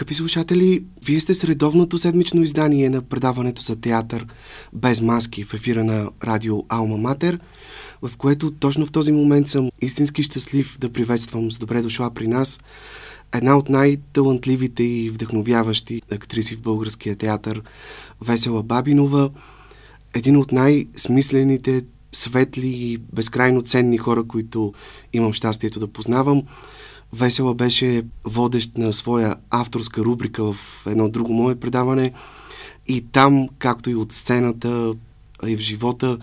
Скъпи слушатели, вие сте с редовното седмично издание на предаването за театър без маски в ефира на радио Алма Матер, в което точно в този момент съм истински щастлив да приветствам с добре дошла при нас една от най-талантливите и вдъхновяващи актриси в българския театър, Весела Бабинова, един от най-смислените, светли и безкрайно ценни хора, които имам щастието да познавам – Весела беше водещ на своя авторска рубрика в едно друго мое предаване и там, както и от сцената, и в живота,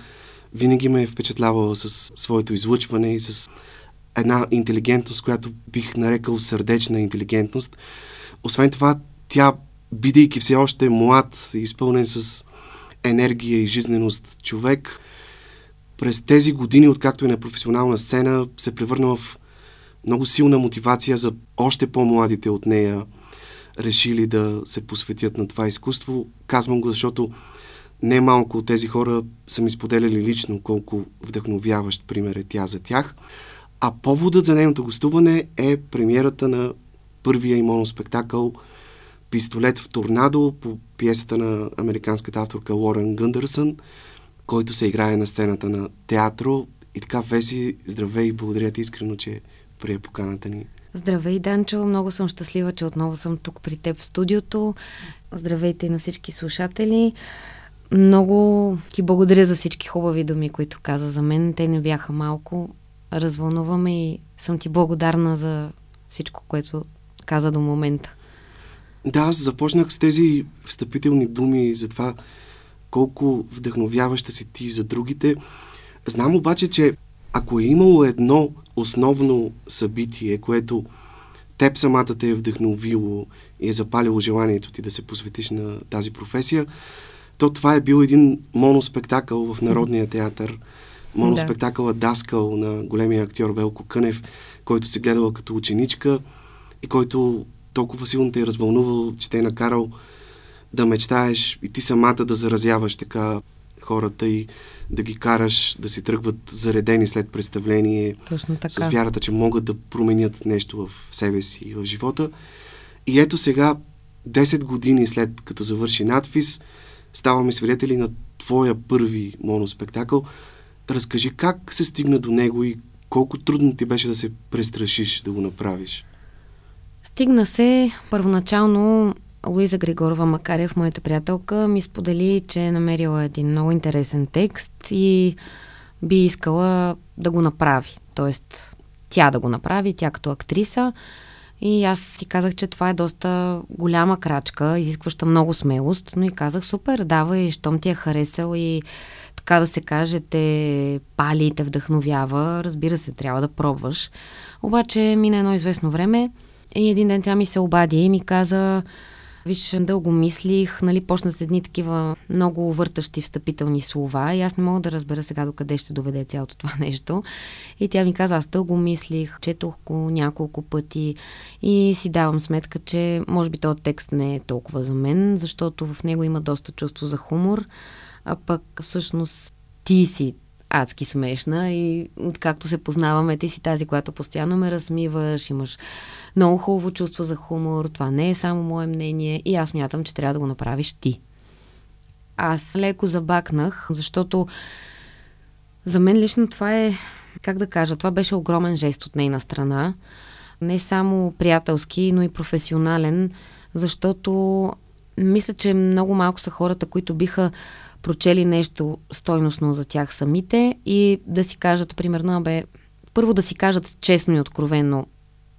винаги ме е впечатлявала с своето излъчване и с една интелигентност, която бих нарекал сърдечна интелигентност. Освен това, тя, бидейки все още млад, изпълнен с енергия и жизненост човек, през тези години, откакто е на професионална сцена, се превърна в много силна мотивация за още по-младите от нея решили да се посветят на това изкуство. Казвам го, защото не малко от тези хора са ми споделяли лично колко вдъхновяващ пример е тя за тях. А поводът за нейното гостуване е премиерата на първия и моноспектакъл Пистолет в торнадо по пиесата на американската авторка Лорен Гъндърсън, който се играе на сцената на театро. И така, Веси, здравей и благодаря ти искрено, че прие поканата ни. Здравей, Данчо! Много съм щастлива, че отново съм тук при теб в студиото. Здравейте и на всички слушатели. Много ти благодаря за всички хубави думи, които каза за мен. Те не бяха малко. Развълнуваме и съм ти благодарна за всичко, което каза до момента. Да, аз започнах с тези встъпителни думи за това колко вдъхновяваща си ти за другите. Знам обаче, че ако е имало едно основно събитие, което теб самата те е вдъхновило и е запалило желанието ти да се посветиш на тази професия, то това е бил един моноспектакъл в Народния театър. Моноспектакъла да. Даскал на големия актьор Велко Кънев, който се гледала като ученичка и който толкова силно те е развълнувал, че те е накарал да мечтаеш и ти самата да заразяваш така хората и да ги караш да си тръгват заредени след представление Точно така. с вярата, че могат да променят нещо в себе си и в живота. И ето сега, 10 години след като завърши надфис, ставаме свидетели на твоя първи моноспектакъл. Разкажи как се стигна до него и колко трудно ти беше да се престрашиш да го направиш. Стигна се първоначално Луиза Григорова Макарев, моята приятелка, ми сподели, че е намерила един много интересен текст и би искала да го направи. Тоест, тя да го направи, тя като актриса. И аз си казах, че това е доста голяма крачка, изискваща много смелост, но и казах, супер, давай, щом ти е харесал и така да се каже, те пали и те вдъхновява. Разбира се, трябва да пробваш. Обаче мина едно известно време и един ден тя ми се обади и ми каза, Виж, дълго мислих, нали, почна с едни такива много въртащи встъпителни слова и аз не мога да разбера сега докъде ще доведе цялото това нещо. И тя ми каза, аз дълго мислих, четох го няколко пъти и си давам сметка, че може би този текст не е толкова за мен, защото в него има доста чувство за хумор, а пък всъщност ти си адски смешна и откакто се познаваме, ти си тази, която постоянно ме размиваш, имаш много хубаво чувство за хумор, това не е само мое мнение и аз мятам, че трябва да го направиш ти. Аз леко забакнах, защото за мен лично това е, как да кажа, това беше огромен жест от нейна страна. Не само приятелски, но и професионален, защото мисля, че много малко са хората, които биха прочели нещо стойностно за тях самите и да си кажат, примерно, абе, първо да си кажат честно и откровенно,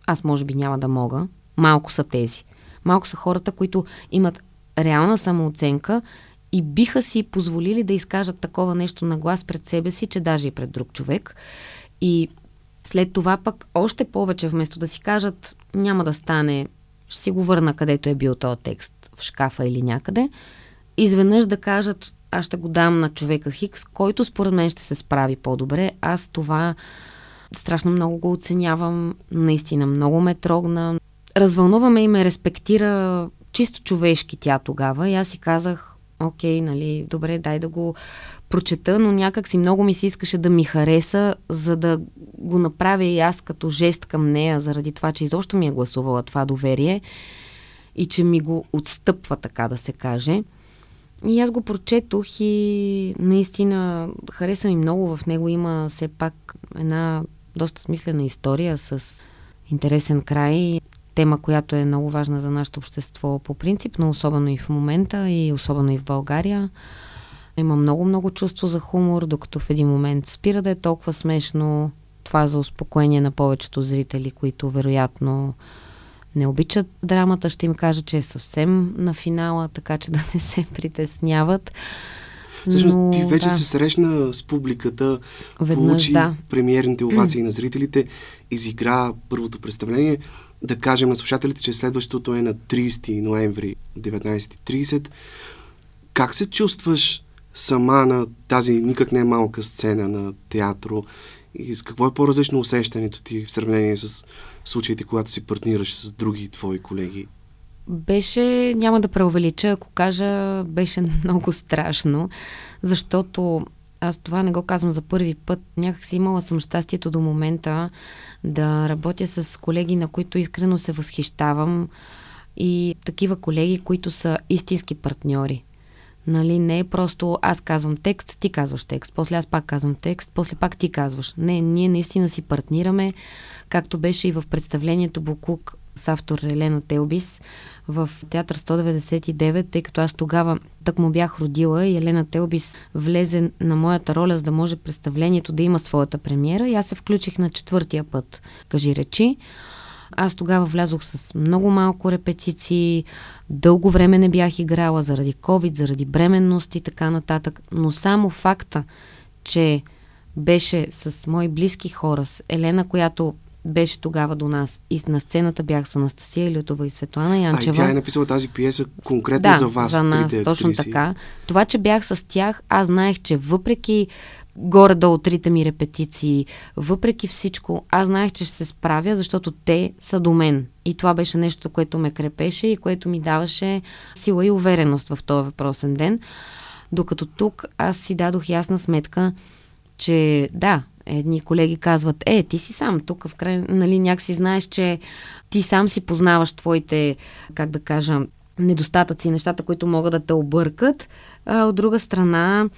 аз може би няма да мога. Малко са тези. Малко са хората, които имат реална самооценка и биха си позволили да изкажат такова нещо на глас пред себе си, че даже и пред друг човек. И след това пък още повече, вместо да си кажат няма да стане, ще си го върна където е бил този текст, в шкафа или някъде, изведнъж да кажат аз ще го дам на човека Хикс, който според мен ще се справи по-добре. Аз това страшно много го оценявам, наистина много ме трогна. Развълнуваме и ме респектира чисто човешки тя тогава и аз си казах, окей, нали, добре, дай да го прочета, но някак си много ми се искаше да ми хареса, за да го направя и аз като жест към нея, заради това, че изобщо ми е гласувала това доверие. и че ми го отстъпва, така да се каже. И аз го прочетох и наистина хареса ми много. В него има все пак една доста смислена история с интересен край. Тема, която е много важна за нашето общество по принцип, но особено и в момента и особено и в България. Има много-много чувство за хумор, докато в един момент спира да е толкова смешно. Това за успокоение на повечето зрители, които вероятно не обичат драмата, ще им кажа, че е съвсем на финала, така че да не се притесняват. Всъщност Но, ти вече да. се срещна с публиката, Веднъж, получи да. премиерните овации на зрителите, изигра първото представление. Да кажем на слушателите, че следващото е на 30 ноември 19.30. Как се чувстваш сама на тази никак не малка сцена на театро и с какво е по-различно усещането ти в сравнение с случаите, когато си партнираш с други твои колеги? Беше, няма да преувелича, ако кажа, беше много страшно, защото аз това не го казвам за първи път. Някак си имала съм щастието до момента да работя с колеги, на които искрено се възхищавам и такива колеги, които са истински партньори. Нали, не е просто аз казвам текст, ти казваш текст, после аз пак казвам текст, после пак ти казваш. Не, ние наистина си партнираме, както беше и в представлението Букук с автор Елена Телбис в театър 199, тъй като аз тогава так му бях родила и Елена Телбис влезе на моята роля, за да може представлението да има своята премиера и аз се включих на четвъртия път, кажи речи. Аз тогава влязох с много малко репетиции, дълго време не бях играла заради COVID, заради бременност и така нататък, но само факта, че беше с мои близки хора, с Елена, която беше тогава до нас. И на сцената бях с Анастасия Лютова и Светлана Янчева. А и тя е написала тази пиеса конкретно да, за вас. за нас, точно така. Това, че бях с тях, аз знаех, че въпреки горе-долу трите ми репетиции, въпреки всичко, аз знаех, че ще се справя, защото те са до мен. И това беше нещо, което ме крепеше и което ми даваше сила и увереност в този въпросен ден. Докато тук аз си дадох ясна сметка, че да, едни колеги казват, е, ти си сам тук, в край, нали, някакси знаеш, че ти сам си познаваш твоите, как да кажа, недостатъци, нещата, които могат да те объркат. А, от друга страна,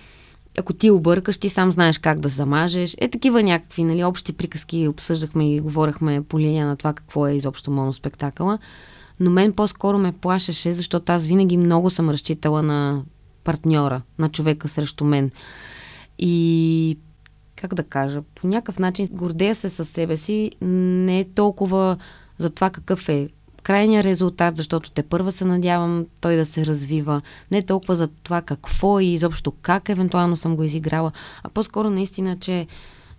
ако ти объркаш, ти сам знаеш как да замажеш. Е, такива някакви, нали, общи приказки обсъждахме и говорихме по линия на това какво е изобщо моноспектакъла. Но мен по-скоро ме плашеше, защото аз винаги много съм разчитала на партньора, на човека срещу мен. И как да кажа, по някакъв начин гордея се със себе си, не е толкова за това какъв е крайния резултат, защото те първа се надявам той да се развива. Не толкова за това какво и изобщо как евентуално съм го изиграла, а по-скоро наистина, че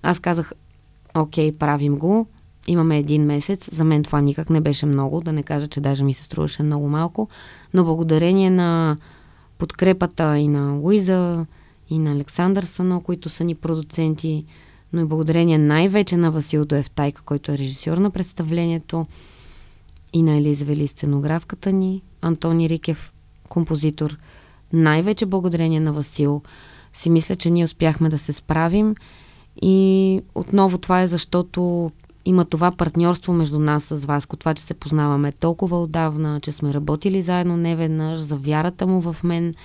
аз казах, окей, правим го, имаме един месец. За мен това никак не беше много, да не кажа, че даже ми се струваше много малко, но благодарение на подкрепата и на Луиза, и на Александър Сано, които са ни продуценти, но и благодарение най-вече на Васил Доевтайка, който е режисьор на представлението, и на Елиза Вели, сценографката ни, Антони Рикев, композитор. Най-вече благодарение на Васил си мисля, че ние успяхме да се справим и отново това е защото има това партньорство между нас с Васко, това, че се познаваме толкова отдавна, че сме работили заедно не веднъж, за вярата му в мен.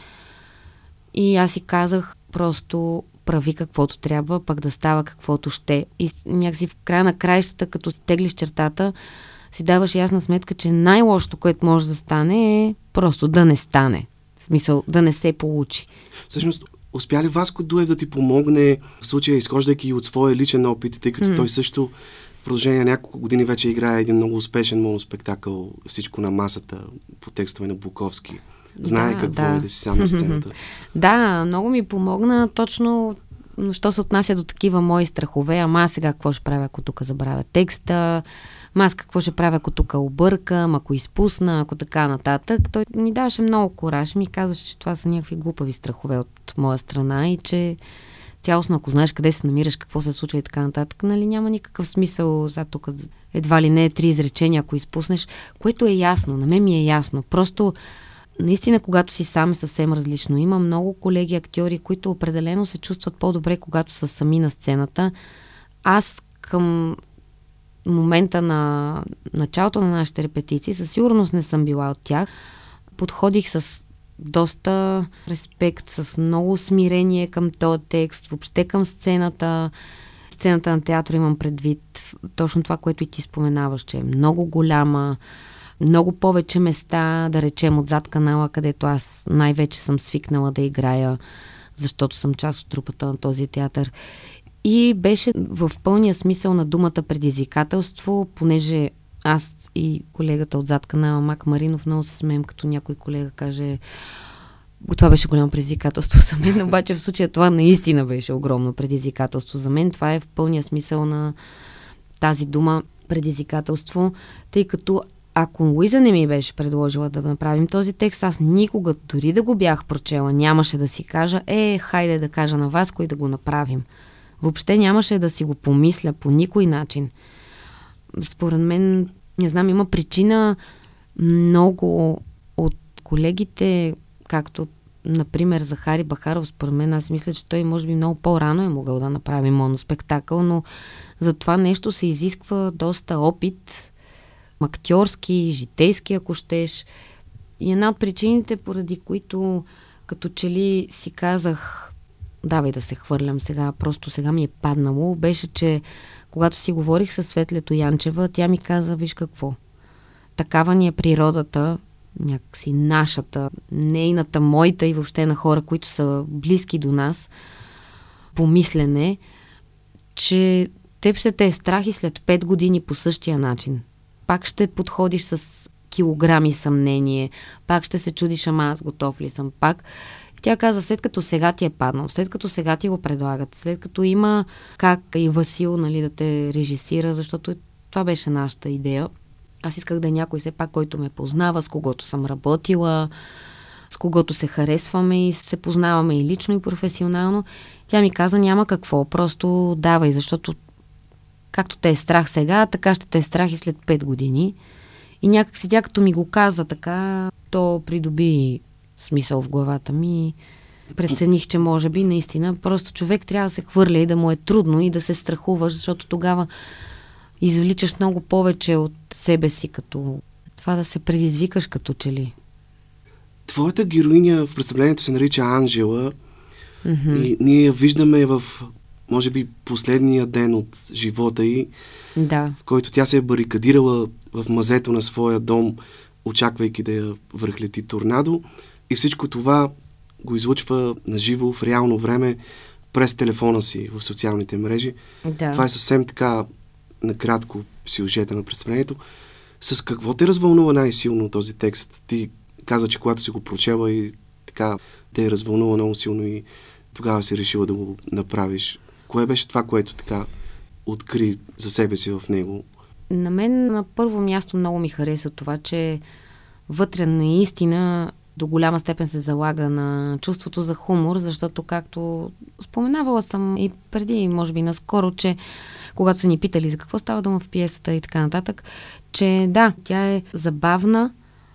И аз си казах просто прави каквото трябва, пък да става каквото ще. И някакси в края на краищата, като теглиш чертата, си даваш ясна сметка, че най-лошото, което може да стане е просто да не стане. В смисъл, да не се получи. Всъщност, успя ли Васко Дуев да ти помогне в случая, изхождайки от своя личен опит, тъй като mm. той също в продължение на няколко години вече играе един много успешен моноспектакъл Всичко на масата по текстове на Буковски. Знае да, какво да. е да си сам на сцената. да, много ми помогна точно що се отнася до такива мои страхове, ама сега какво ще правя, ако тук забравя текста, ма аз какво ще правя, ако тук объркам, ако изпусна, ако така нататък. Той ми даваше много кораж, ми казваше, че това са някакви глупави страхове от моя страна и че цялостно, ако знаеш къде се намираш, какво се случва и така нататък, нали, няма никакъв смисъл за тук едва ли не три изречения, ако изпуснеш, което е ясно, на мен ми е ясно. Просто наистина, когато си сам е съвсем различно. Има много колеги актьори, които определено се чувстват по-добре, когато са сами на сцената. Аз към момента на началото на нашите репетиции, със сигурност не съм била от тях. Подходих с доста респект, с много смирение към този текст, въобще към сцената. Сцената на театър имам предвид точно това, което и ти споменаваш, че е много голяма, много повече места, да речем отзад канала, където аз най-вече съм свикнала да играя, защото съм част от трупата на този театър. И беше в пълния смисъл на думата предизвикателство, понеже аз и колегата от зад канала Мак Маринов много се смеем, като някой колега каже това беше голямо предизвикателство за мен, обаче в случая това наистина беше огромно предизвикателство за мен. Това е в пълния смисъл на тази дума предизвикателство, тъй като ако Луиза не ми беше предложила да направим този текст, аз никога, дори да го бях прочела, нямаше да си кажа, е, хайде да кажа на вас, кой да го направим. Въобще нямаше да си го помисля по никой начин. Според мен, не знам, има причина много от колегите, както например Захари Бахаров, според мен, аз мисля, че той може би много по-рано е могъл да направи моноспектакъл, но за това нещо се изисква доста опит, актьорски, житейски, ако щеш. И една от причините, поради които като че ли си казах, давай да се хвърлям сега, просто сега ми е паднало, беше, че когато си говорих с Светлето Янчева, тя ми каза, виж какво, такава ни е природата, някакси нашата, нейната, моята и въобще на хора, които са близки до нас, помислене, че теб ще те е страх и след 5 години по същия начин. Пак ще подходиш с килограми съмнение, пак ще се чудиш, ама аз готов ли съм, пак. Тя каза, след като сега ти е паднал, след като сега ти го предлагат, след като има как и Васил нали, да те режисира, защото това беше нашата идея. Аз исках да е някой все пак, който ме познава, с когото съм работила, с когото се харесваме и се познаваме и лично, и професионално. Тя ми каза, няма какво, просто давай, защото както те е страх сега, така ще те е страх и след 5 години. И някак си тя като ми го каза така, то придоби смисъл в главата ми. Прецених, че може би наистина просто човек трябва да се хвърля и да му е трудно и да се страхуваш, защото тогава извличаш много повече от себе си, като това да се предизвикаш като че ли. Твоята героиня в представлението се нарича Анжела mm-hmm. и ние я виждаме в, може би, последния ден от живота й, да. в който тя се е барикадирала в мазето на своя дом, очаквайки да я върхлети торнадо. И всичко това го излучва на живо в реално време през телефона си в социалните мрежи. Да. Това е съвсем така накратко сюжета на представлението. С какво те развълнува най-силно този текст? Ти каза, че когато си го прочела и така те е развълнува много силно и тогава си решила да го направиш. Кое беше това, което така откри за себе си в него? На мен на първо място много ми хареса това, че вътре наистина до голяма степен се залага на чувството за хумор, защото както споменавала съм и преди, може би наскоро, че когато са ни питали за какво става дума в пиесата и така нататък, че да, тя е забавна,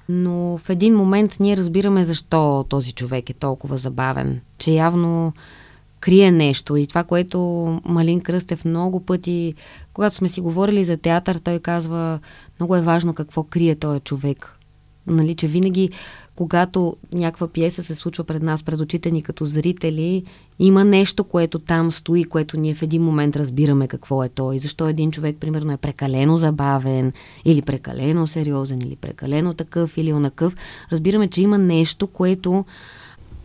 но в един момент ние разбираме защо този човек е толкова забавен, че явно крие нещо. И това, което Малин Кръстев много пъти, когато сме си говорили за театър, той казва, много е важно какво крие този човек. Нали, че винаги когато някаква пиеса се случва пред нас, пред очите ни като зрители, има нещо, което там стои, което ние в един момент разбираме какво е той. Защо един човек, примерно, е прекалено забавен, или прекалено сериозен, или прекалено такъв, или онакъв. Разбираме, че има нещо, което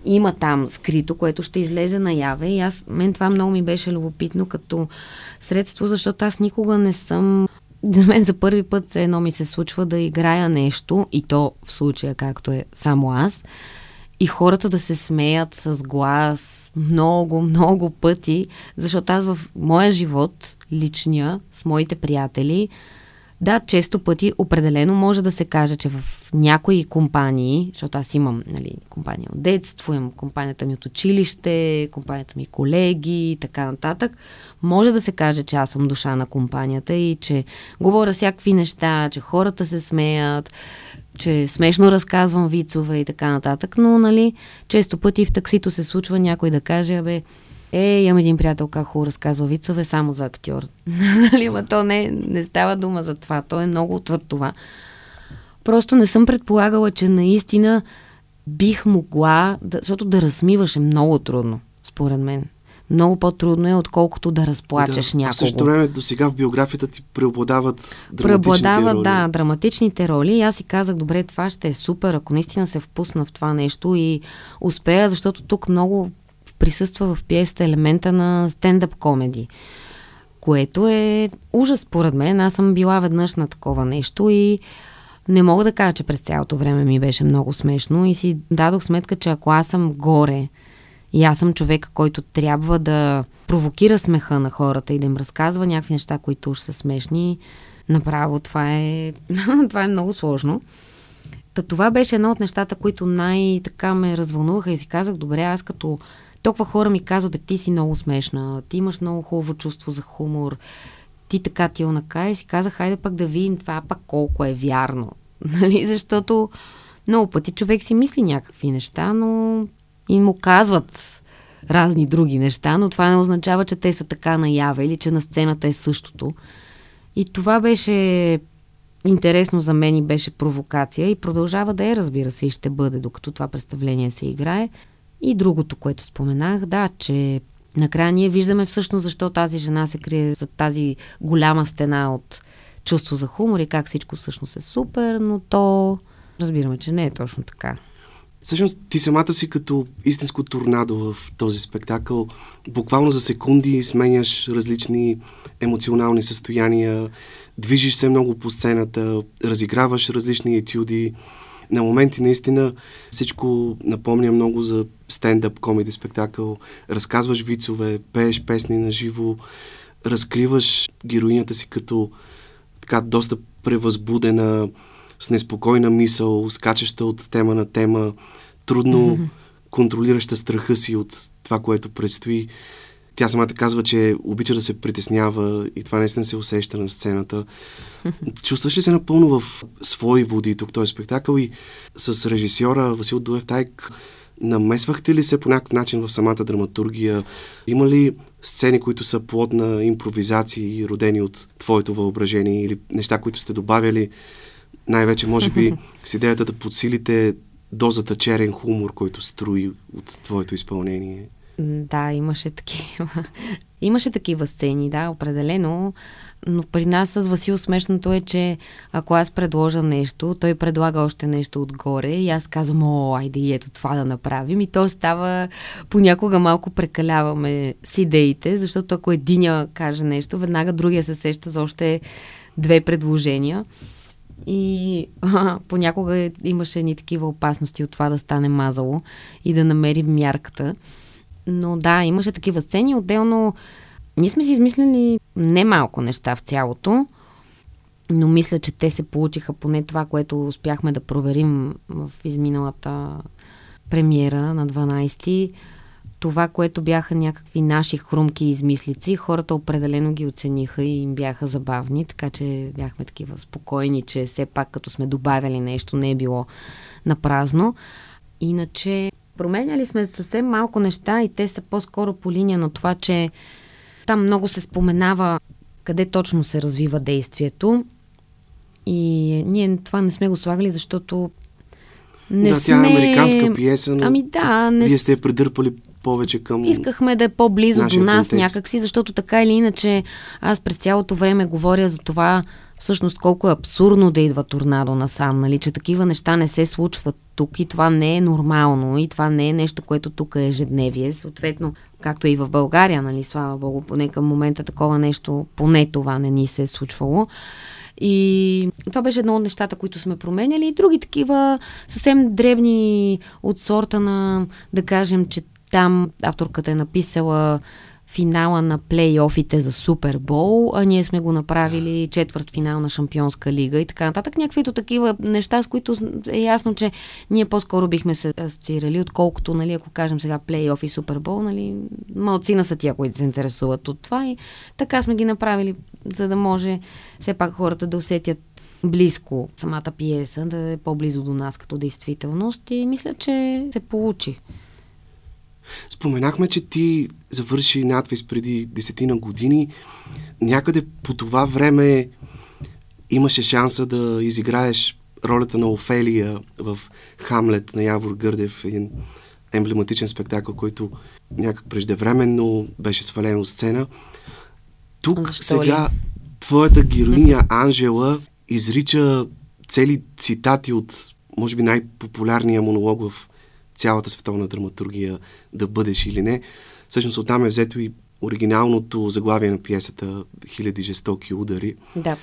има там скрито, което ще излезе наяве. И аз, мен това много ми беше любопитно като средство, защото аз никога не съм за мен за първи път едно ми се случва да играя нещо, и то в случая както е само аз, и хората да се смеят с глас много, много пъти, защото аз в моя живот, личния, с моите приятели, да, често пъти определено може да се каже, че в някои компании, защото аз имам нали, компания от детство, имам компанията ми от училище, компанията ми колеги и така нататък, може да се каже, че аз съм душа на компанията и че говоря всякакви неща, че хората се смеят, че смешно разказвам вицове и така нататък, но нали, често пъти в таксито се случва някой да каже, абе, Е, имам един приятел, как хубаво разказва вицове само за актьор. нали, ама то не, не става дума за това. То е много отвъд това. Просто не съм предполагала, че наистина бих могла, да, защото да размиваш е много трудно, според мен. Много по-трудно е, отколкото да разплачеш да, някого. А също време до сега в биографията ти преобладават драматичните преобладават, роли. да, драматичните роли. И аз си казах, добре, това ще е супер, ако наистина се впусна в това нещо и успея, защото тук много присъства в пиесата елемента на стендъп комеди, което е ужас според мен. Аз съм била веднъж на такова нещо и не мога да кажа, че през цялото време ми беше много смешно и си дадох сметка, че ако аз съм горе и аз съм човек, който трябва да провокира смеха на хората и да им разказва някакви неща, които уж са смешни, направо това е, това е много сложно. Та това беше едно от нещата, които най-така ме развълнуваха и си казах, добре, аз като толкова хора ми казват, бе, ти си много смешна, ти имаш много хубаво чувство за хумор, ти така ти онака и си казах, хайде пък да видим това пък колко е вярно. Нали? Защото много пъти човек си мисли някакви неща, но и му казват разни други неща, но това не означава, че те са така наява или че на сцената е същото. И това беше интересно за мен и беше провокация и продължава да е, разбира се, и ще бъде, докато това представление се играе. И другото, което споменах, да, че накрая ние виждаме всъщност защо тази жена се крие за тази голяма стена от чувство за хумор и как всичко всъщност е супер, но то разбираме, че не е точно така. Всъщност ти самата си като истинско торнадо в този спектакъл. Буквално за секунди сменяш различни емоционални състояния, движиш се много по сцената, разиграваш различни етюди. На моменти наистина всичко напомня много за стендъп комеди спектакъл. Разказваш вицове, пееш песни на живо, разкриваш героинята си като така доста превъзбудена, с неспокойна мисъл, скачаща от тема на тема, трудно контролираща страха си от това, което предстои. Тя самата казва, че обича да се притеснява и това наистина се усеща на сцената. Чувстваш ли се напълно в свои води тук този спектакъл и с режисьора Васил Дуев Тайк намесвахте ли се по някакъв начин в самата драматургия? Има ли сцени, които са плод на импровизации, родени от твоето въображение или неща, които сте добавяли? Най-вече, може би, с идеята да подсилите дозата черен хумор, който строи от твоето изпълнение. Да, имаше такива. имаше такива сцени, да, определено. Но при нас с Васил смешното е, че ако аз предложа нещо, той предлага още нещо отгоре и аз казвам, о, айде и ето това да направим. И то става, понякога малко прекаляваме с идеите, защото ако единя каже нещо, веднага другия се сеща за още две предложения. И а, понякога имаше ни такива опасности от това да стане мазало и да намерим мярката. Но да, имаше такива сцени. Отделно, ние сме си измислили немалко неща в цялото, но мисля, че те се получиха поне това, което успяхме да проверим в изминалата премиера на 12 това, което бяха някакви наши хрумки измислици, хората определено ги оцениха и им бяха забавни, така че бяхме такива спокойни, че все пак като сме добавили нещо, не е било на празно. Иначе променяли сме съвсем малко неща и те са по-скоро по линия на това, че там много се споменава къде точно се развива действието. И ние това не сме го слагали, защото не да, сме... тя е американска пиеса, но ами да, не... вие сте я придърпали повече към. Искахме да е по-близо до нас контекст. някакси, защото така или иначе аз през цялото време говоря за това всъщност колко е абсурдно да идва торнадо насам, нали, че такива неща не се случват тук и това не е нормално и това не е нещо, което тук е ежедневие. Съответно, както и в България, нали, слава Богу, поне към момента такова нещо, поне това не ни се е случвало. И това беше едно от нещата, които сме променяли. И други такива съвсем дребни от сорта на, да кажем, че там авторката е написала финала на плейофите за Супербол, а ние сме го направили четвърт финал на Шампионска лига и така нататък. Някакви такива неща, с които е ясно, че ние по-скоро бихме се асоциирали, отколкото, нали, ако кажем сега плейоф и Супербол, нали, малцина са тия, които се интересуват от това и така сме ги направили, за да може все пак хората да усетят близко самата пиеса, да е по-близо до нас като действителност и мисля, че се получи. Споменахме, че ти завърши надвис преди десетина години. Някъде по това време имаше шанса да изиграеш ролята на Офелия в Хамлет на Явор Гърдев, един емблематичен спектакъл, който някак преждевременно беше свален от сцена. Тук Защо сега ли? твоята героиня Анжела изрича цели цитати от, може би, най-популярния монолог в цялата световна драматургия да бъдеш или не. Всъщност оттам е взето и оригиналното заглавие на пиесата Хиляди жестоки удари. Да.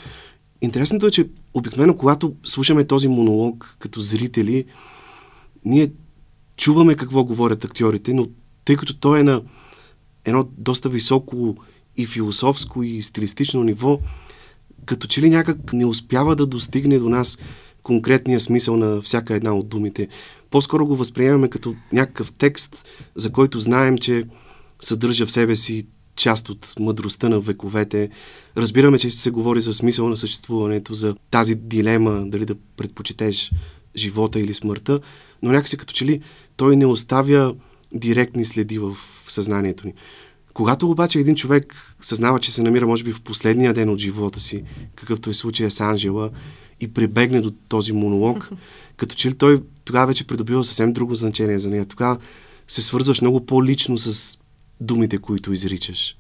Интересното е, че обикновено, когато слушаме този монолог като зрители, ние чуваме какво говорят актьорите, но тъй като той е на едно доста високо и философско и стилистично ниво, като че ли някак не успява да достигне до нас конкретния смисъл на всяка една от думите. По-скоро го възприемаме като някакъв текст, за който знаем, че съдържа в себе си част от мъдростта на вековете. Разбираме, че се говори за смисъл на съществуването, за тази дилема, дали да предпочетеш живота или смъртта, но някакси като че ли той не оставя директни следи в съзнанието ни. Когато обаче един човек съзнава, че се намира, може би, в последния ден от живота си, какъвто е случая с Анжела, и прибегне до този монолог, като че ли той тогава вече придобива съвсем друго значение за нея. Тогава се свързваш много по-лично с думите, които изричаш.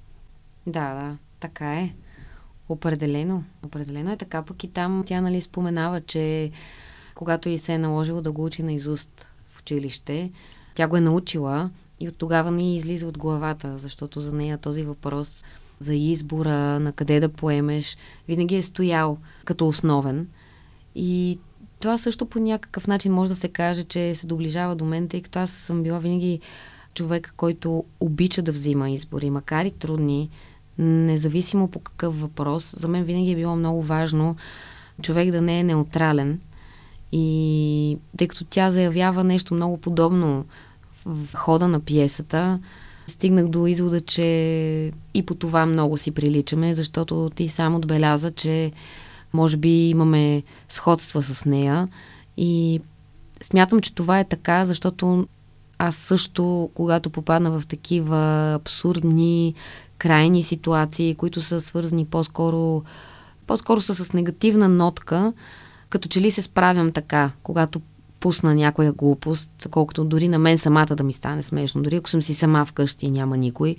Да, да, така е. Определено. Определено е така. Пък и там тя нали споменава, че когато и се е наложило да го учи на изуст в училище, тя го е научила и от тогава ни излиза от главата, защото за нея този въпрос за избора, на къде да поемеш, винаги е стоял като основен. И това също по някакъв начин може да се каже, че се доближава до мен, тъй като аз съм била винаги човек, който обича да взима избори, макар и трудни, независимо по какъв въпрос. За мен винаги е било много важно човек да не е неутрален. И тъй като тя заявява нещо много подобно в хода на пиесата, стигнах до извода, че и по това много си приличаме, защото ти сам отбеляза, че може би имаме сходства с нея. И смятам, че това е така, защото аз също, когато попадна в такива абсурдни, крайни ситуации, които са свързани по-скоро, по-скоро са с негативна нотка, като че ли се справям така, когато пусна някоя глупост, колкото дори на мен самата да ми стане смешно, дори ако съм си сама вкъщи и няма никой,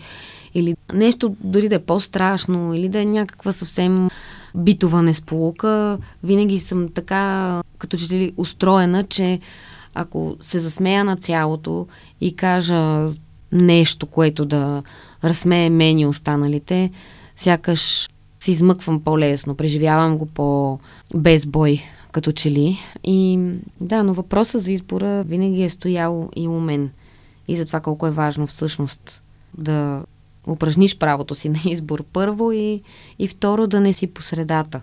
или нещо дори да е по-страшно, или да е някаква съвсем битова несполука, винаги съм така, като че ли устроена, че ако се засмея на цялото и кажа нещо, което да разсмее мен и останалите, сякаш се измъквам по-лесно, преживявам го по-безбой, като че ли. И да, но въпросът за избора винаги е стоял и у мен. И за това колко е важно всъщност да упражниш правото си на избор първо и, и второ да не си по средата.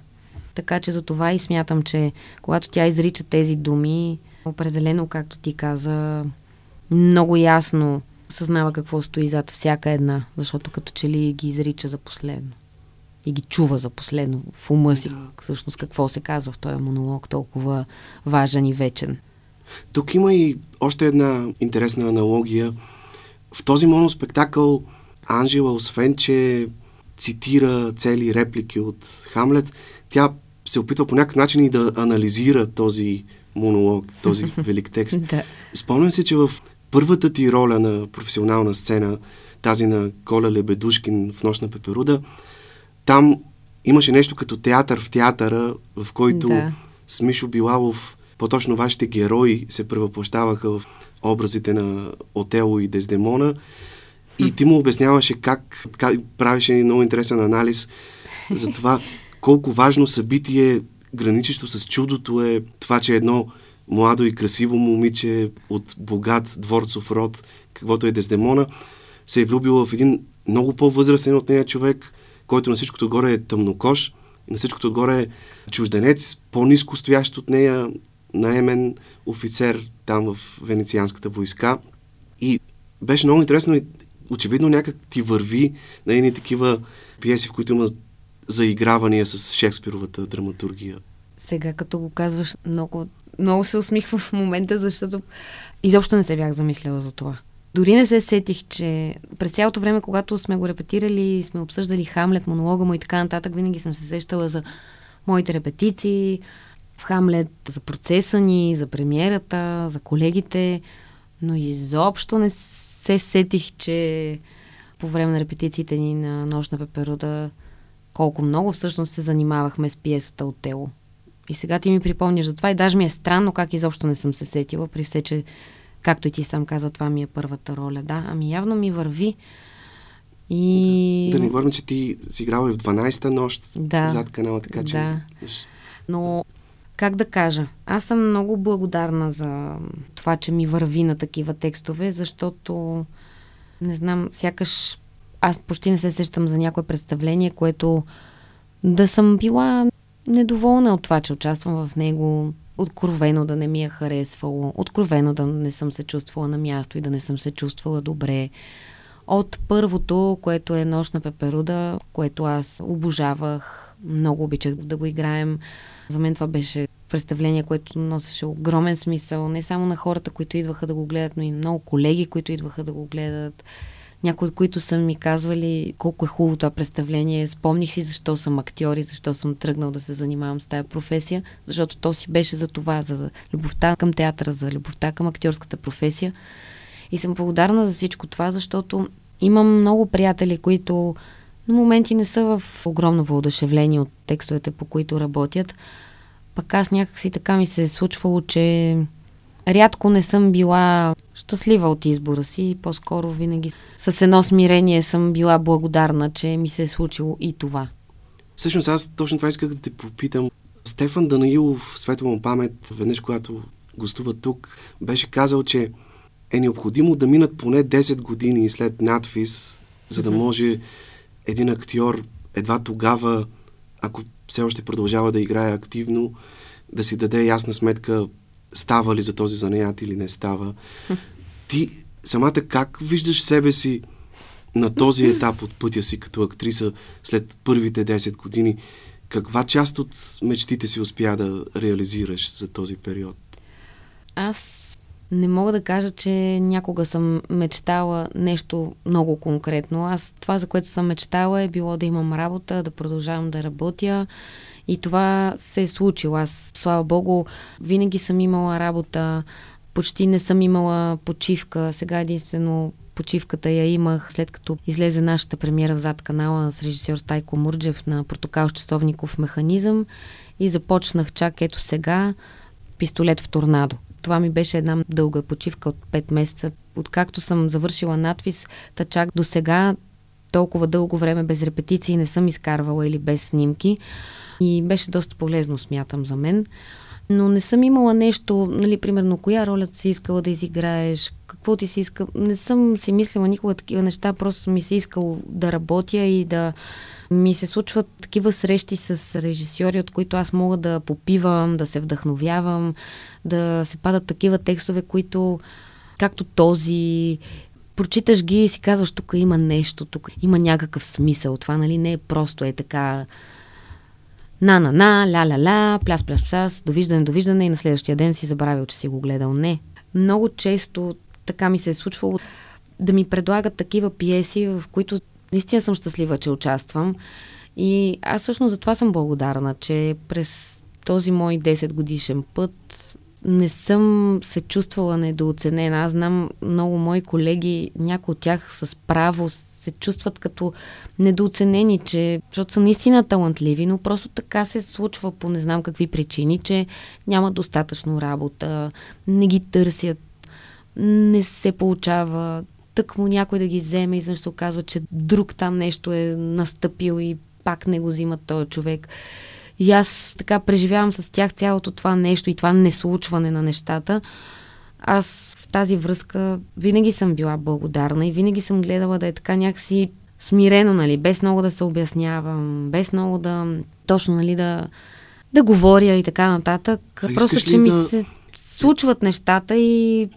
Така че за това и смятам, че когато тя изрича тези думи, определено, както ти каза, много ясно съзнава какво стои зад всяка една, защото като че ли ги изрича за последно. И ги чува за последно в ума си, да. всъщност какво се казва в този монолог, толкова важен и вечен. Тук има и още една интересна аналогия. В този моноспектакъл Анжела, освен че цитира цели реплики от Хамлет, тя се опитва по някакъв начин и да анализира този монолог, този велик текст. да. Спомням се, че в първата ти роля на професионална сцена, тази на Коля Лебедушкин в Нощ на Пеперуда, там имаше нещо като театър в театъра, в който да. с Мишо Билалов, по-точно вашите герои се превъплащаваха в образите на Отело и Дездемона. И ти му обясняваше как, как правеше много интересен анализ за това колко важно събитие граничещо с чудото е това, че едно младо и красиво момиче от богат дворцов род, каквото е Дездемона, се е влюбила в един много по-възрастен от нея човек, който на всичкото отгоре е тъмнокош, на всичкото отгоре е чужденец, по-низко стоящ от нея, наемен офицер там в венецианската войска. И беше много интересно и очевидно някак ти върви на едни такива пиеси, в които има заигравания с Шекспировата драматургия. Сега, като го казваш, много, много се усмихва в момента, защото изобщо не се бях замисляла за това. Дори не се сетих, че през цялото време, когато сме го репетирали, сме обсъждали Хамлет, монолога му и така нататък, винаги съм се сещала за моите репетиции, в Хамлет, за процеса ни, за премиерата, за колегите, но изобщо не се сетих, че по време на репетициите ни на Нощна пеперуда колко много всъщност се занимавахме с пиесата от тело. И сега ти ми припомняш за това и даже ми е странно как изобщо не съм се сетила, при все, че както и ти сам каза, това ми е първата роля. Да, ами явно ми върви. И... Да не говорим, че ти си играла и в 12-та нощ да, зад канала, така че... Да. Но, как да кажа, аз съм много благодарна за това, че ми върви на такива текстове, защото, не знам, сякаш аз почти не се сещам за някое представление, което да съм била недоволна от това, че участвам в него, откровено да не ми е харесвало, откровено да не съм се чувствала на място и да не съм се чувствала добре. От първото, което е Нощ на пеперуда, което аз обожавах, много обичах да го играем. За мен това беше представление, което носеше огромен смисъл, не само на хората, които идваха да го гледат, но и много колеги, които идваха да го гледат някои от които са ми казвали колко е хубаво това представление. Спомних си защо съм актьор и защо съм тръгнал да се занимавам с тази професия, защото то си беше за това, за любовта към театъра, за любовта към актьорската професия. И съм благодарна за всичко това, защото имам много приятели, които на моменти не са в огромно въодушевление от текстовете, по които работят. Пък аз някакси така ми се е случвало, че рядко не съм била щастлива от избора си. По-скоро винаги с едно смирение съм била благодарна, че ми се е случило и това. Всъщност аз точно това исках да те попитам. Стефан Данаилов, светла му памет, веднъж когато гостува тук, беше казал, че е необходимо да минат поне 10 години след надфис, за да може един актьор едва тогава, ако все още продължава да играе активно, да си даде ясна сметка става ли за този занаят или не става. Ти самата как виждаш себе си на този етап от пътя си като актриса след първите 10 години? Каква част от мечтите си успя да реализираш за този период? Аз не мога да кажа, че някога съм мечтала нещо много конкретно. Аз това, за което съм мечтала е било да имам работа, да продължавам да работя и това се е случило. Аз, слава богу, винаги съм имала работа, почти не съм имала почивка. Сега единствено почивката я имах след като излезе нашата премиера в зад канала с режисьор Стайко Мурджев на Протокал с часовников механизъм и започнах чак ето сега пистолет в торнадо. Това ми беше една дълга почивка от 5 месеца. Откакто съм завършила надвис, та чак до сега толкова дълго време без репетиции не съм изкарвала или без снимки. И беше доста полезно, смятам, за мен. Но не съм имала нещо, нали, примерно, коя роля си искала да изиграеш, какво ти си иска. Не съм си мислила никога такива неща, просто ми се искало да работя и да ми се случват такива срещи с режисьори, от които аз мога да попивам, да се вдъхновявам, да се падат такива текстове, които, както този, прочиташ ги и си казваш, тук има нещо, тук има някакъв смисъл. Това, нали, не е просто е така на-на-на, ля-ля-ля, пляс-пляс-пляс, довиждане, довиждане и на следващия ден си забравил, че си го гледал. Не. Много често така ми се е случвало да ми предлагат такива пиеси, в които наистина съм щастлива, че участвам. И аз всъщност за това съм благодарна, че през този мой 10 годишен път не съм се чувствала недооценена. Аз знам много мои колеги, някои от тях с право се чувстват като недооценени, че, защото са наистина талантливи, но просто така се случва по не знам какви причини, че няма достатъчно работа, не ги търсят, не се получава. Тък му някой да ги вземе и се оказва, че друг там нещо е настъпил и пак не го взима този човек. И аз така преживявам с тях цялото това нещо и това неслучване на нещата. Аз в тази връзка винаги съм била благодарна и винаги съм гледала да е така някакси смирено, нали, без много да се обяснявам, без много да точно, нали, да, да говоря и така нататък. А Просто, че да... ми се случват нещата и,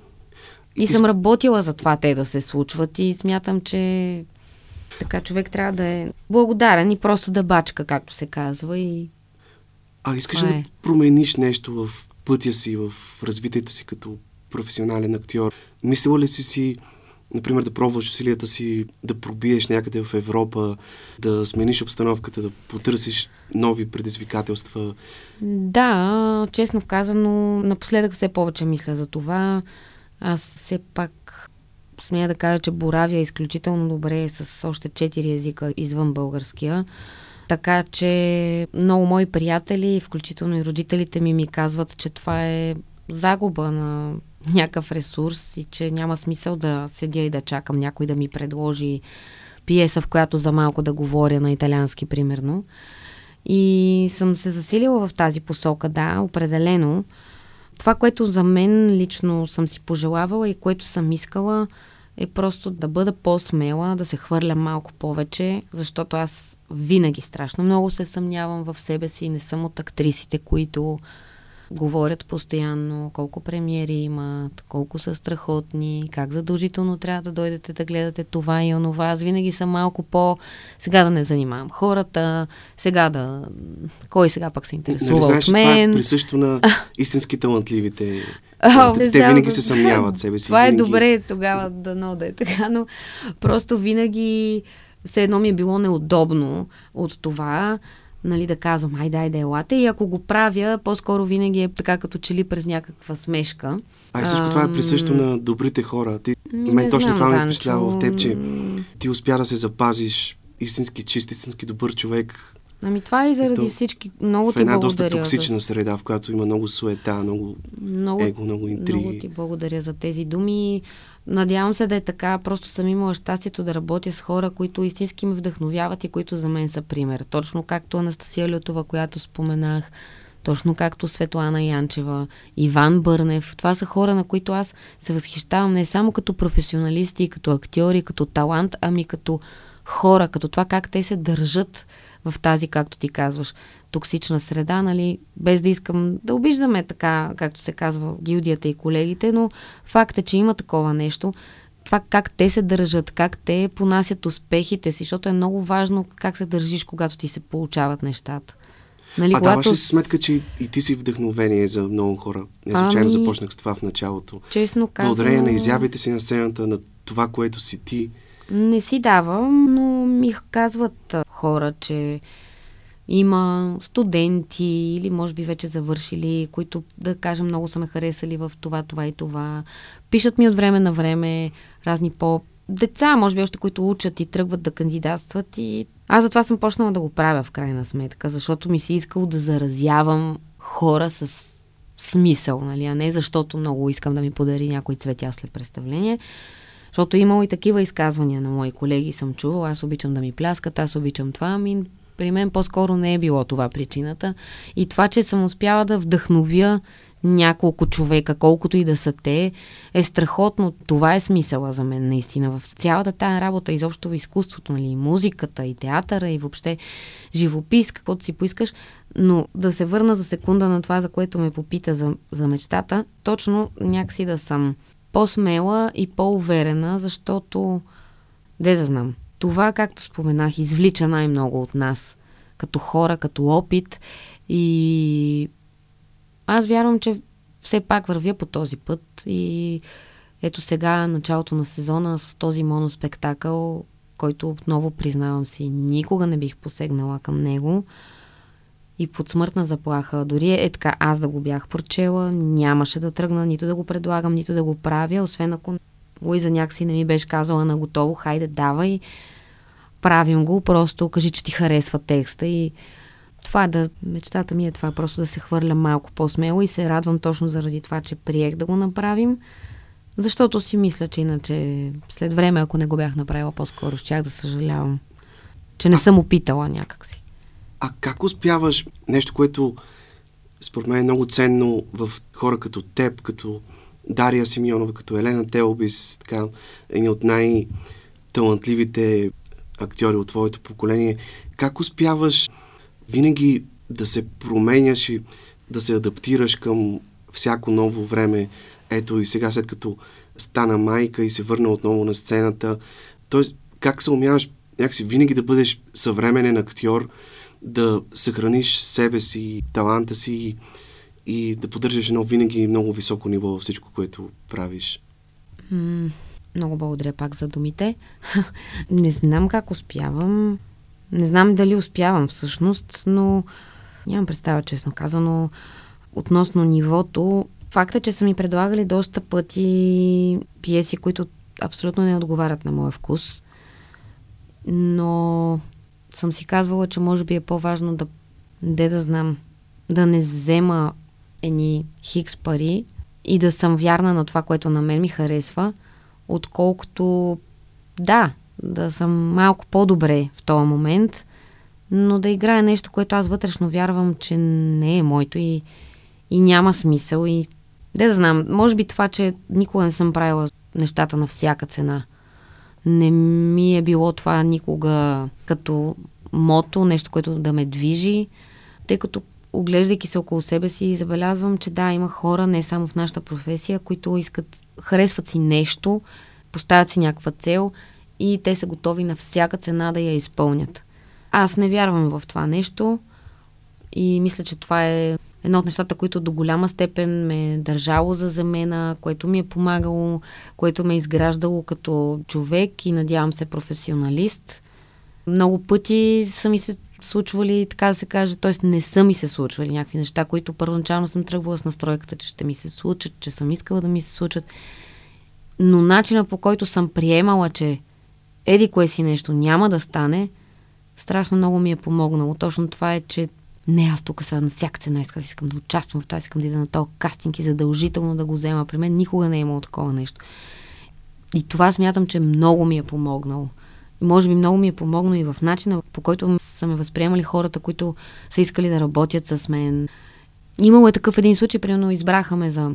и съм работила за това те да се случват и смятам, че така човек трябва да е благодарен и просто да бачка, както се казва. И... А искаш ли е. да промениш нещо в пътя си, в развитието си като професионален актьор? Мислила ли си си например, да пробваш усилията си да пробиеш някъде в Европа, да смениш обстановката, да потърсиш нови предизвикателства? Да, честно казано, напоследък все повече мисля за това. Аз все пак смея да кажа, че боравя изключително добре с още четири езика извън българския. Така че много мои приятели, включително и родителите ми, ми казват, че това е загуба на някакъв ресурс и че няма смисъл да седя и да чакам някой да ми предложи пиеса, в която за малко да говоря на италиански, примерно. И съм се засилила в тази посока, да, определено. Това, което за мен лично съм си пожелавала и което съм искала, е просто да бъда по-смела, да се хвърля малко повече, защото аз винаги страшно много се съмнявам в себе си и не съм от актрисите, които говорят постоянно колко премиери имат, колко са страхотни, как задължително трябва да дойдете да гледате това и онова. Аз винаги съм малко по... Сега да не занимавам хората, сега да... Кой сега пък се интересува нали, знаеш, от мен? Това е присъщо на истински талантливите. Те, те винаги се съмняват себе си. Това винаги... е добре тогава да да е така, но просто винаги все едно ми е било неудобно от това нали, да казвам, айде, айде, елате. И ако го правя, по-скоро винаги е така като че ли през някаква смешка. А и всичко това е присъщо на добрите хора. Ти, мен точно знам, това ме впечатлява в теб, че ти успя да се запазиш истински чист, истински добър човек. Ами това е и заради всички. Много ти благодаря. В една доста токсична за... среда, в която има много суета, много, много его, много интриги. Много ти благодаря за тези думи. Надявам се да е така. Просто съм имала щастието да работя с хора, които истински ме вдъхновяват и които за мен са пример. Точно както Анастасия Лютова, която споменах, точно както Светлана Янчева, Иван Бърнев. Това са хора, на които аз се възхищавам не само като професионалисти, като актьори, като талант, ами като хора, като това как те се държат в тази, както ти казваш, токсична среда, нали, без да искам да обиждаме така, както се казва, гилдията и колегите, но факт е, че има такова нещо. Това как те се държат, как те понасят успехите си, защото е много важно как се държиш, когато ти се получават нещата. Нали, а когато... даваш си сметка, че и ти си вдъхновение за много хора? Не случайно ами, започнах с това в началото. Честно казано... Благодарение на изявите си на сцената, на това, което си ти. Не си давам, но ми казват хора, че има студенти или може би вече завършили, които, да кажем, много са ме харесали в това, това и това. Пишат ми от време на време разни по деца, може би още, които учат и тръгват да кандидатстват и аз затова съм почнала да го правя в крайна сметка, защото ми се искало да заразявам хора с смисъл, нали, а не защото много искам да ми подари някой цветя след представление. Защото имало и такива изказвания на мои колеги, съм чувала, аз обичам да ми пляскат, аз обичам това, ами при мен по-скоро не е било това причината. И това, че съм успяла да вдъхновя няколко човека, колкото и да са те, е страхотно. Това е смисъла за мен наистина. В цялата тая работа, изобщо в изкуството, нали, и музиката, и театъра, и въобще живопис, каквото си поискаш. Но да се върна за секунда на това, за което ме попита за, за мечтата, точно някакси да съм по-смела и по-уверена, защото, де да знам, това, както споменах, извлича най-много от нас като хора, като опит и аз вярвам, че все пак вървя по този път и ето сега, началото на сезона с този моноспектакъл, който отново признавам си, никога не бих посегнала към него и под смъртна заплаха, дори е така аз да го бях прочела, нямаше да тръгна нито да го предлагам, нито да го правя, освен ако Луиза някакси не ми беше казала на готово, хайде давай, правим го, просто кажи, че ти харесва текста и това е да, мечтата ми е това, просто да се хвърля малко по-смело и се радвам точно заради това, че приех да го направим, защото си мисля, че иначе след време, ако не го бях направила по-скоро, щях да съжалявам, че не съм опитала някакси. А как успяваш нещо, което според мен е много ценно в хора като теб, като Дария Симеонова, като Елена Телбис, така, едни от най-талантливите актьори от твоето поколение. Как успяваш винаги да се променяш и да се адаптираш към всяко ново време? Ето и сега, след като стана майка и се върна отново на сцената. Тоест, как се умяваш някакси винаги да бъдеш съвременен актьор, да съхраниш себе си, таланта си и да поддържаш едно винаги много високо ниво във всичко, което правиш? Много благодаря пак за думите. не знам как успявам. Не знам дали успявам всъщност, но нямам представа, честно казано, относно нивото. Факта, че са ми предлагали доста пъти пиеси, които абсолютно не отговарят на моя вкус, но съм си казвала, че може би е по-важно да, де да знам, да не взема едни хикс пари и да съм вярна на това, което на мен ми харесва, отколкото да, да съм малко по-добре в този момент, но да играя нещо, което аз вътрешно вярвам, че не е моето и, и няма смисъл. И де да знам, може би това, че никога не съм правила нещата на всяка цена. Не ми е било това никога като мото, нещо, което да ме движи, тъй като оглеждайки се около себе си, забелязвам, че да, има хора, не само в нашата професия, които искат, харесват си нещо, поставят си някаква цел и те са готови на всяка цена да я изпълнят. Аз не вярвам в това нещо и мисля, че това е едно от нещата, които до голяма степен ме е държало за замена, което ми е помагало, което ме е изграждало като човек и надявам се професионалист. Много пъти са ми се случвали, така да се каже, т.е. не са ми се случвали някакви неща, които първоначално съм тръгвала с настройката, че ще ми се случат, че съм искала да ми се случат. Но начина по който съм приемала, че еди кое си нещо няма да стане, страшно много ми е помогнало. Точно това е, че не, аз тук са на всяка цена искам, искам да участвам в това, искам да ида на този кастинг и задължително да го взема. При мен никога не е имало такова нещо. И това смятам, че много ми е помогнало. Може би много ми е помогнало и в начина, по който са ме възприемали хората, които са искали да работят с мен. Имало е такъв един случай, примерно избраха ме за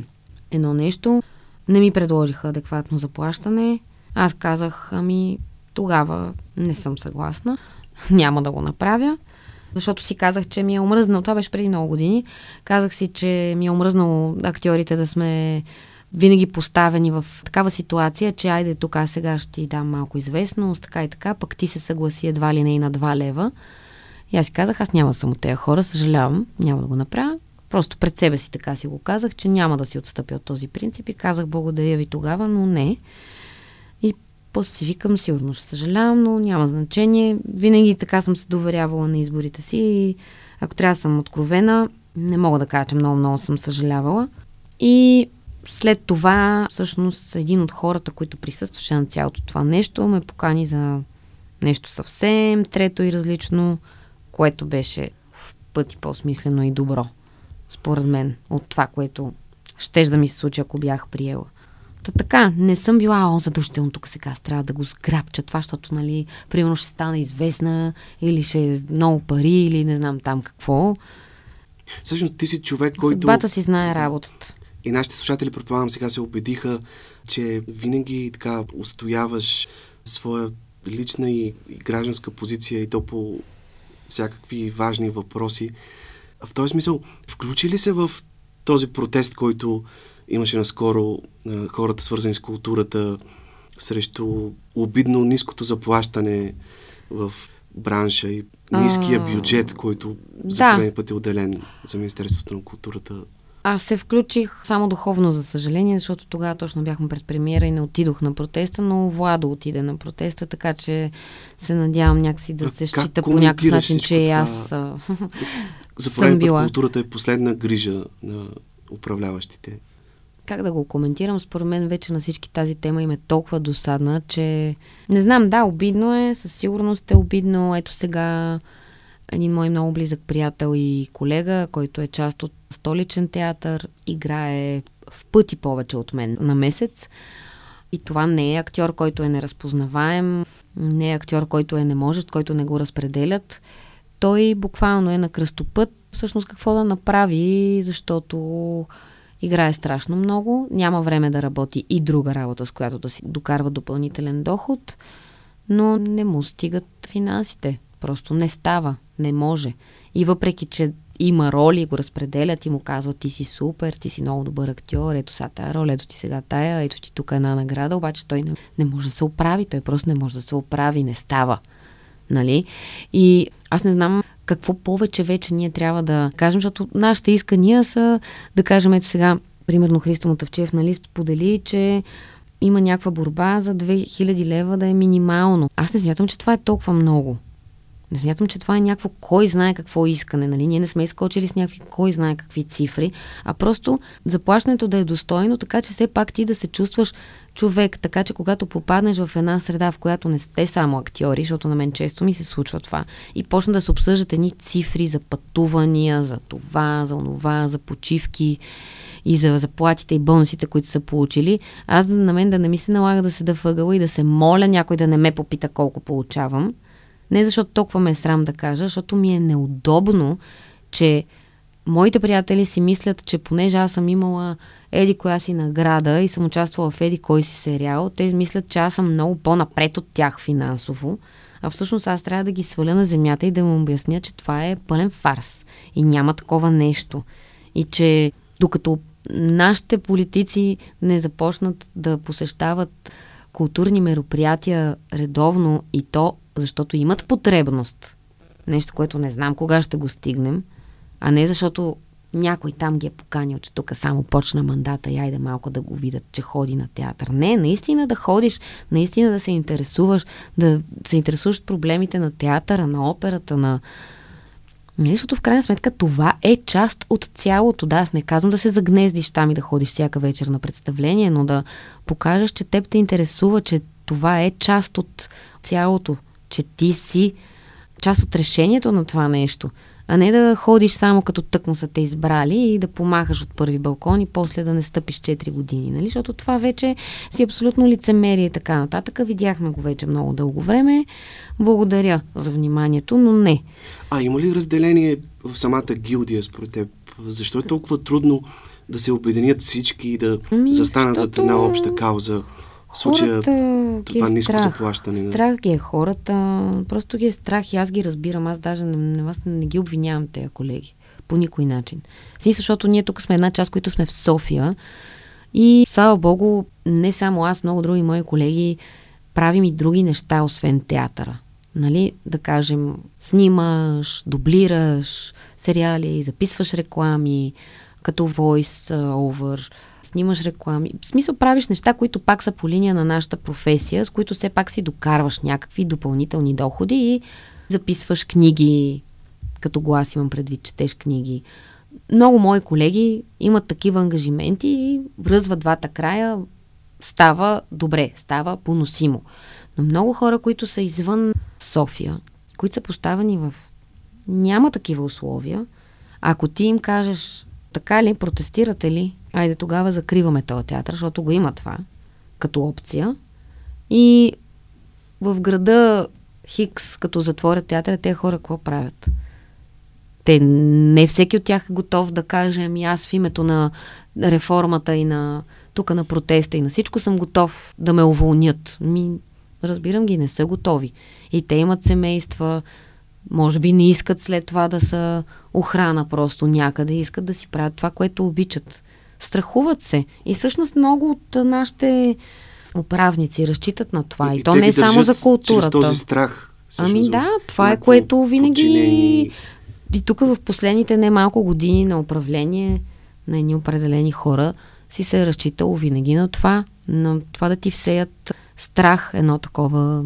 едно нещо, не ми предложиха адекватно заплащане. Аз казах, ами тогава не съм съгласна, няма да го направя. Защото си казах, че ми е омръзнал, това беше преди много години, казах си, че ми е омръзнало актьорите да сме винаги поставени в такава ситуация, че айде тук сега ще ти дам малко известност, така и така, пък ти се съгласи едва ли не и на 2 лева. И аз си казах, аз няма съм от тези хора, съжалявам, няма да го направя. Просто пред себе си така си го казах, че няма да си отстъпя от този принцип и казах благодаря ви тогава, но не. После си викам, сигурно ще съжалявам, но няма значение. Винаги така съм се доверявала на изборите си и ако трябва да съм откровена, не мога да кажа, че много-много съм съжалявала. И след това, всъщност, един от хората, които присъстваше на цялото това нещо, ме покани за нещо съвсем трето и различно, което беше в пъти по-смислено и добро, според мен, от това, което щеш да ми се случи, ако бях приела. Та така, не съм била, о, задължително тук сега трябва да го сграбча това, защото, нали, примерно ще стана известна или ще е много пари или не знам там какво. Всъщност ти си човек, който... Съдбата си знае работата. И нашите слушатели, предполагам, сега се убедиха, че винаги така устояваш своя лична и, и гражданска позиция и то по всякакви важни въпроси. В този смисъл, включи ли се в този протест, който имаше наскоро хората свързани с културата срещу обидно ниското заплащане в бранша и ниския бюджет, който да. за първи път е отделен за Министерството на културата аз се включих само духовно, за съжаление, защото тогава точно бяхме пред премиера и не отидох на протеста, но Владо отиде на протеста, така че се надявам някакси да се счита по някакъв начин, че и аз За съм била. културата е последна грижа на управляващите. Как да го коментирам? Според мен вече на всички тази тема им е толкова досадна, че не знам, да, обидно е, със сигурност е обидно. Ето сега един мой много близък приятел и колега, който е част от столичен театър, играе в пъти повече от мен на месец. И това не е актьор, който е неразпознаваем, не е актьор, който е неможещ, който не го разпределят. Той буквално е на кръстопът. Всъщност какво да направи, защото играе страшно много, няма време да работи и друга работа, с която да си докарва допълнителен доход, но не му стигат финансите. Просто не става, не може. И въпреки, че има роли, го разпределят и му казват ти си супер, ти си много добър актьор, ето сега тая роля, ето ти сега тая, ето ти тук една награда, обаче той не, не може да се оправи, той просто не може да се оправи, не става. Нали? И аз не знам какво повече вече ние трябва да кажем, защото нашите искания са да кажем, ето сега, примерно Христо Мотавчев, нали, сподели, че има някаква борба за 2000 лева да е минимално. Аз не смятам, че това е толкова много. Не смятам, че това е някакво кой знае какво искане. Нали? Ние не сме изкочили с някакви кой знае какви цифри, а просто заплащането да е достойно, така че все пак ти да се чувстваш човек. Така че когато попаднеш в една среда, в която не сте само актьори, защото на мен често ми се случва това, и почна да се обсъждат едни цифри за пътувания, за това, за онова, за почивки и за заплатите и бонусите, които са получили, аз на мен да не ми се налага да се да и да се моля някой да не ме попита колко получавам, не защото толкова ме е срам да кажа, защото ми е неудобно, че моите приятели си мислят, че понеже аз съм имала еди коя си награда и съм участвала в еди кой си сериал, те мислят, че аз съм много по-напред от тях финансово. А всъщност аз трябва да ги сваля на земята и да му обясня, че това е пълен фарс и няма такова нещо. И че докато нашите политици не започнат да посещават културни мероприятия редовно и то защото имат потребност. Нещо, което не знам кога ще го стигнем, а не защото някой там ги е поканил, че тук само почна мандата и айде малко да го видят, че ходи на театър. Не, наистина да ходиш, наистина да се интересуваш, да се интересуваш проблемите на театъра, на операта, на... Не, защото в крайна сметка това е част от цялото. Да, аз не казвам да се загнездиш там и да ходиш всяка вечер на представление, но да покажеш, че теб те интересува, че това е част от цялото че ти си част от решението на това нещо, а не да ходиш само като тъкмо са те избрали и да помахаш от първи балкон и после да не стъпиш 4 години, нали? Защото това вече си абсолютно лицемерие и така нататък. Видяхме го вече много дълго време. Благодаря за вниманието, но не. А има ли разделение в самата гилдия според теб? Защо е толкова трудно да се обединят всички и да ами, застанат защото... за една обща кауза? Случая хората това е ниско страх. заплащане. Страх ги е хората, просто ги е страх и аз ги разбирам. Аз даже не, не, вас не, не ги обвинявам тези колеги. По никой начин. Смисъл, защото ние тук сме една част, които сме в София и слава Богу, не само аз, много други мои колеги правим и други неща, освен театъра. Нали, да кажем, снимаш, дублираш сериали, записваш реклами, като voice over, снимаш реклами. В смисъл правиш неща, които пак са по линия на нашата професия, с които все пак си докарваш някакви допълнителни доходи и записваш книги, като глас имам предвид, четеш книги. Много мои колеги имат такива ангажименти и връзват двата края, става добре, става поносимо. Но много хора, които са извън София, които са поставени в... Няма такива условия. Ако ти им кажеш, така ли, протестирате ли, айде тогава закриваме този театър, защото го има това като опция. И в града Хикс, като затворят театъра, те хора какво правят? Те, не всеки от тях е готов да каже, ами аз в името на реформата и на тук на протеста и на всичко съм готов да ме уволнят. Ми, разбирам ги, не са готови. И те имат семейства, може би не искат след това да са охрана просто някъде, искат да си правят това, което обичат. Страхуват се. И всъщност много от нашите управници разчитат на това. И, и то не е само за културата. този страх. Ами да, това е което винаги... Подчинени... И тук в последните немалко години на управление на едни определени хора си се е разчитало винаги на това, на това да ти всеят страх, едно такова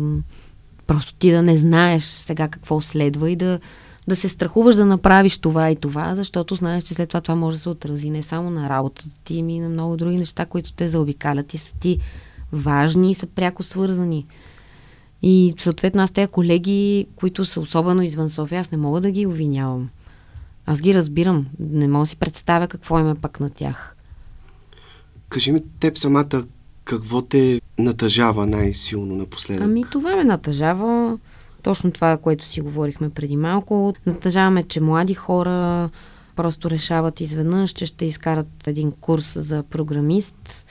Просто ти да не знаеш сега какво следва и да, да се страхуваш да направиш това и това, защото знаеш, че след това това може да се отрази не само на работата ти, ами на много други неща, които те заобикалят и са ти важни и са пряко свързани. И съответно аз тези колеги, които са особено извън София, аз не мога да ги обвинявам. Аз ги разбирам. Не мога да си представя какво има пък на тях. Кажи ми теб самата, какво те натъжава най-силно напоследък? Ами това ме натъжава точно това, което си говорихме преди малко. Натъжаваме, че млади хора просто решават изведнъж, че ще изкарат един курс за програмист,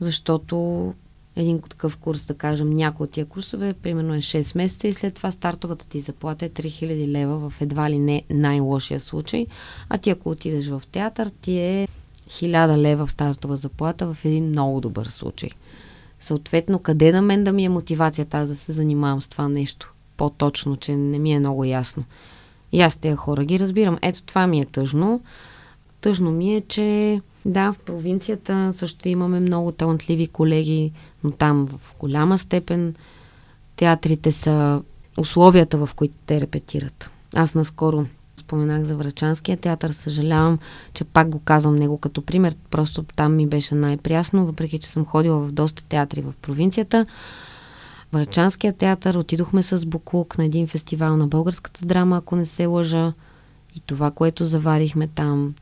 защото един такъв курс, да кажем, някой от тия курсове, примерно е 6 месеца и след това стартовата ти заплата е 3000 лева в едва ли не най-лошия случай, а ти ако отидеш в театър, ти е 1000 лева в стартова заплата в един много добър случай. Съответно, къде на мен да ми е мотивацията аз да се занимавам с това нещо? По-точно, че не ми е много ясно. И аз тези хора ги разбирам. Ето това ми е тъжно. Тъжно ми е, че да, в провинцията също имаме много талантливи колеги, но там в голяма степен театрите са условията, в които те репетират. Аз наскоро споменах за Врачанския театър, съжалявам, че пак го казвам него като пример, просто там ми беше най-прясно, въпреки че съм ходила в доста театри в провинцията. Врачанския театър, отидохме с Буклук на един фестивал на българската драма, ако не се лъжа. И това, което заварихме там,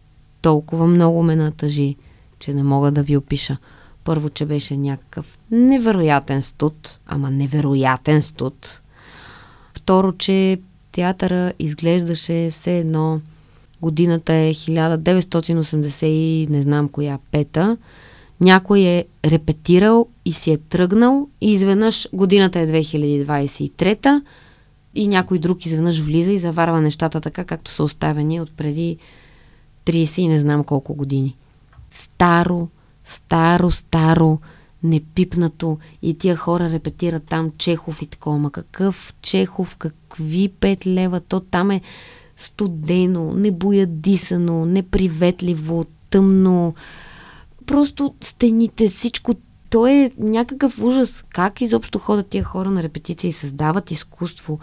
толкова много ме натъжи, че не мога да ви опиша. Първо, че беше някакъв невероятен студ, ама невероятен студ. Второ, че театъра изглеждаше все едно годината е 1980 и не знам коя пета. Някой е репетирал и си е тръгнал и изведнъж годината е 2023 и някой друг изведнъж влиза и заварва нещата така, както са оставени от преди 30 и не знам колко години. Старо, старо, старо, непипнато и тия хора репетират там Чехов и такова. Ма какъв Чехов, какви пет лева? То там е студено, небоядисано, неприветливо, тъмно. Просто стените, всичко то е някакъв ужас. Как изобщо ходят тия хора на репетиции и създават изкуство?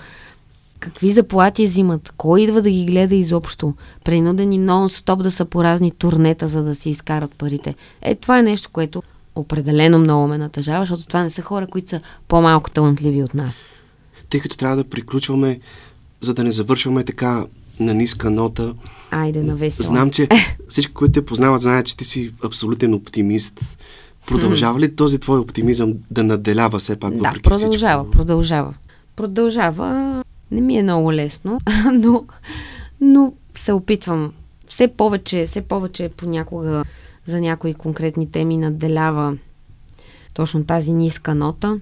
Какви заплати взимат? Кой идва да ги гледа изобщо? Принудени нон-стоп да са по разни турнета, за да си изкарат парите. Е, това е нещо, което определено много ме натъжава, защото това не са хора, които са по-малко талантливи от нас. Тъй като трябва да приключваме, за да не завършваме така на ниска нота. Айде, на весело. Знам, че всички, които те познават, знаят, че ти си абсолютен оптимист. Продължава ли този твой оптимизъм да наделява все пак въпреки Да, продължава, всичко? продължава. Продължава. Не ми е много лесно, но, но се опитвам. Все повече, все повече понякога за някои конкретни теми надделява точно тази ниска нота,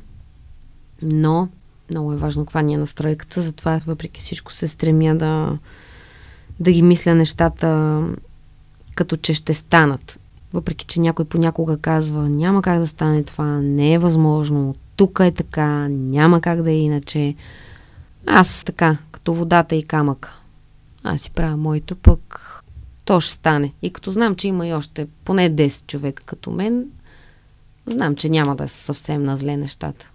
но много е важно каква ни е настройката, затова въпреки всичко се стремя да, да ги мисля нещата като че ще станат. Въпреки, че някой понякога казва, няма как да стане това, не е възможно, тук е така, няма как да е иначе. Аз така, като водата и камък. Аз си правя моето, пък то ще стане. И като знам, че има и още поне 10 човека като мен, знам, че няма да са съвсем на зле нещата.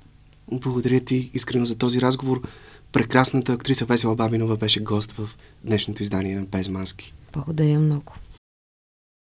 Благодаря ти искрено за този разговор. Прекрасната актриса Весела Бабинова беше гост в днешното издание на Без маски. Благодаря много.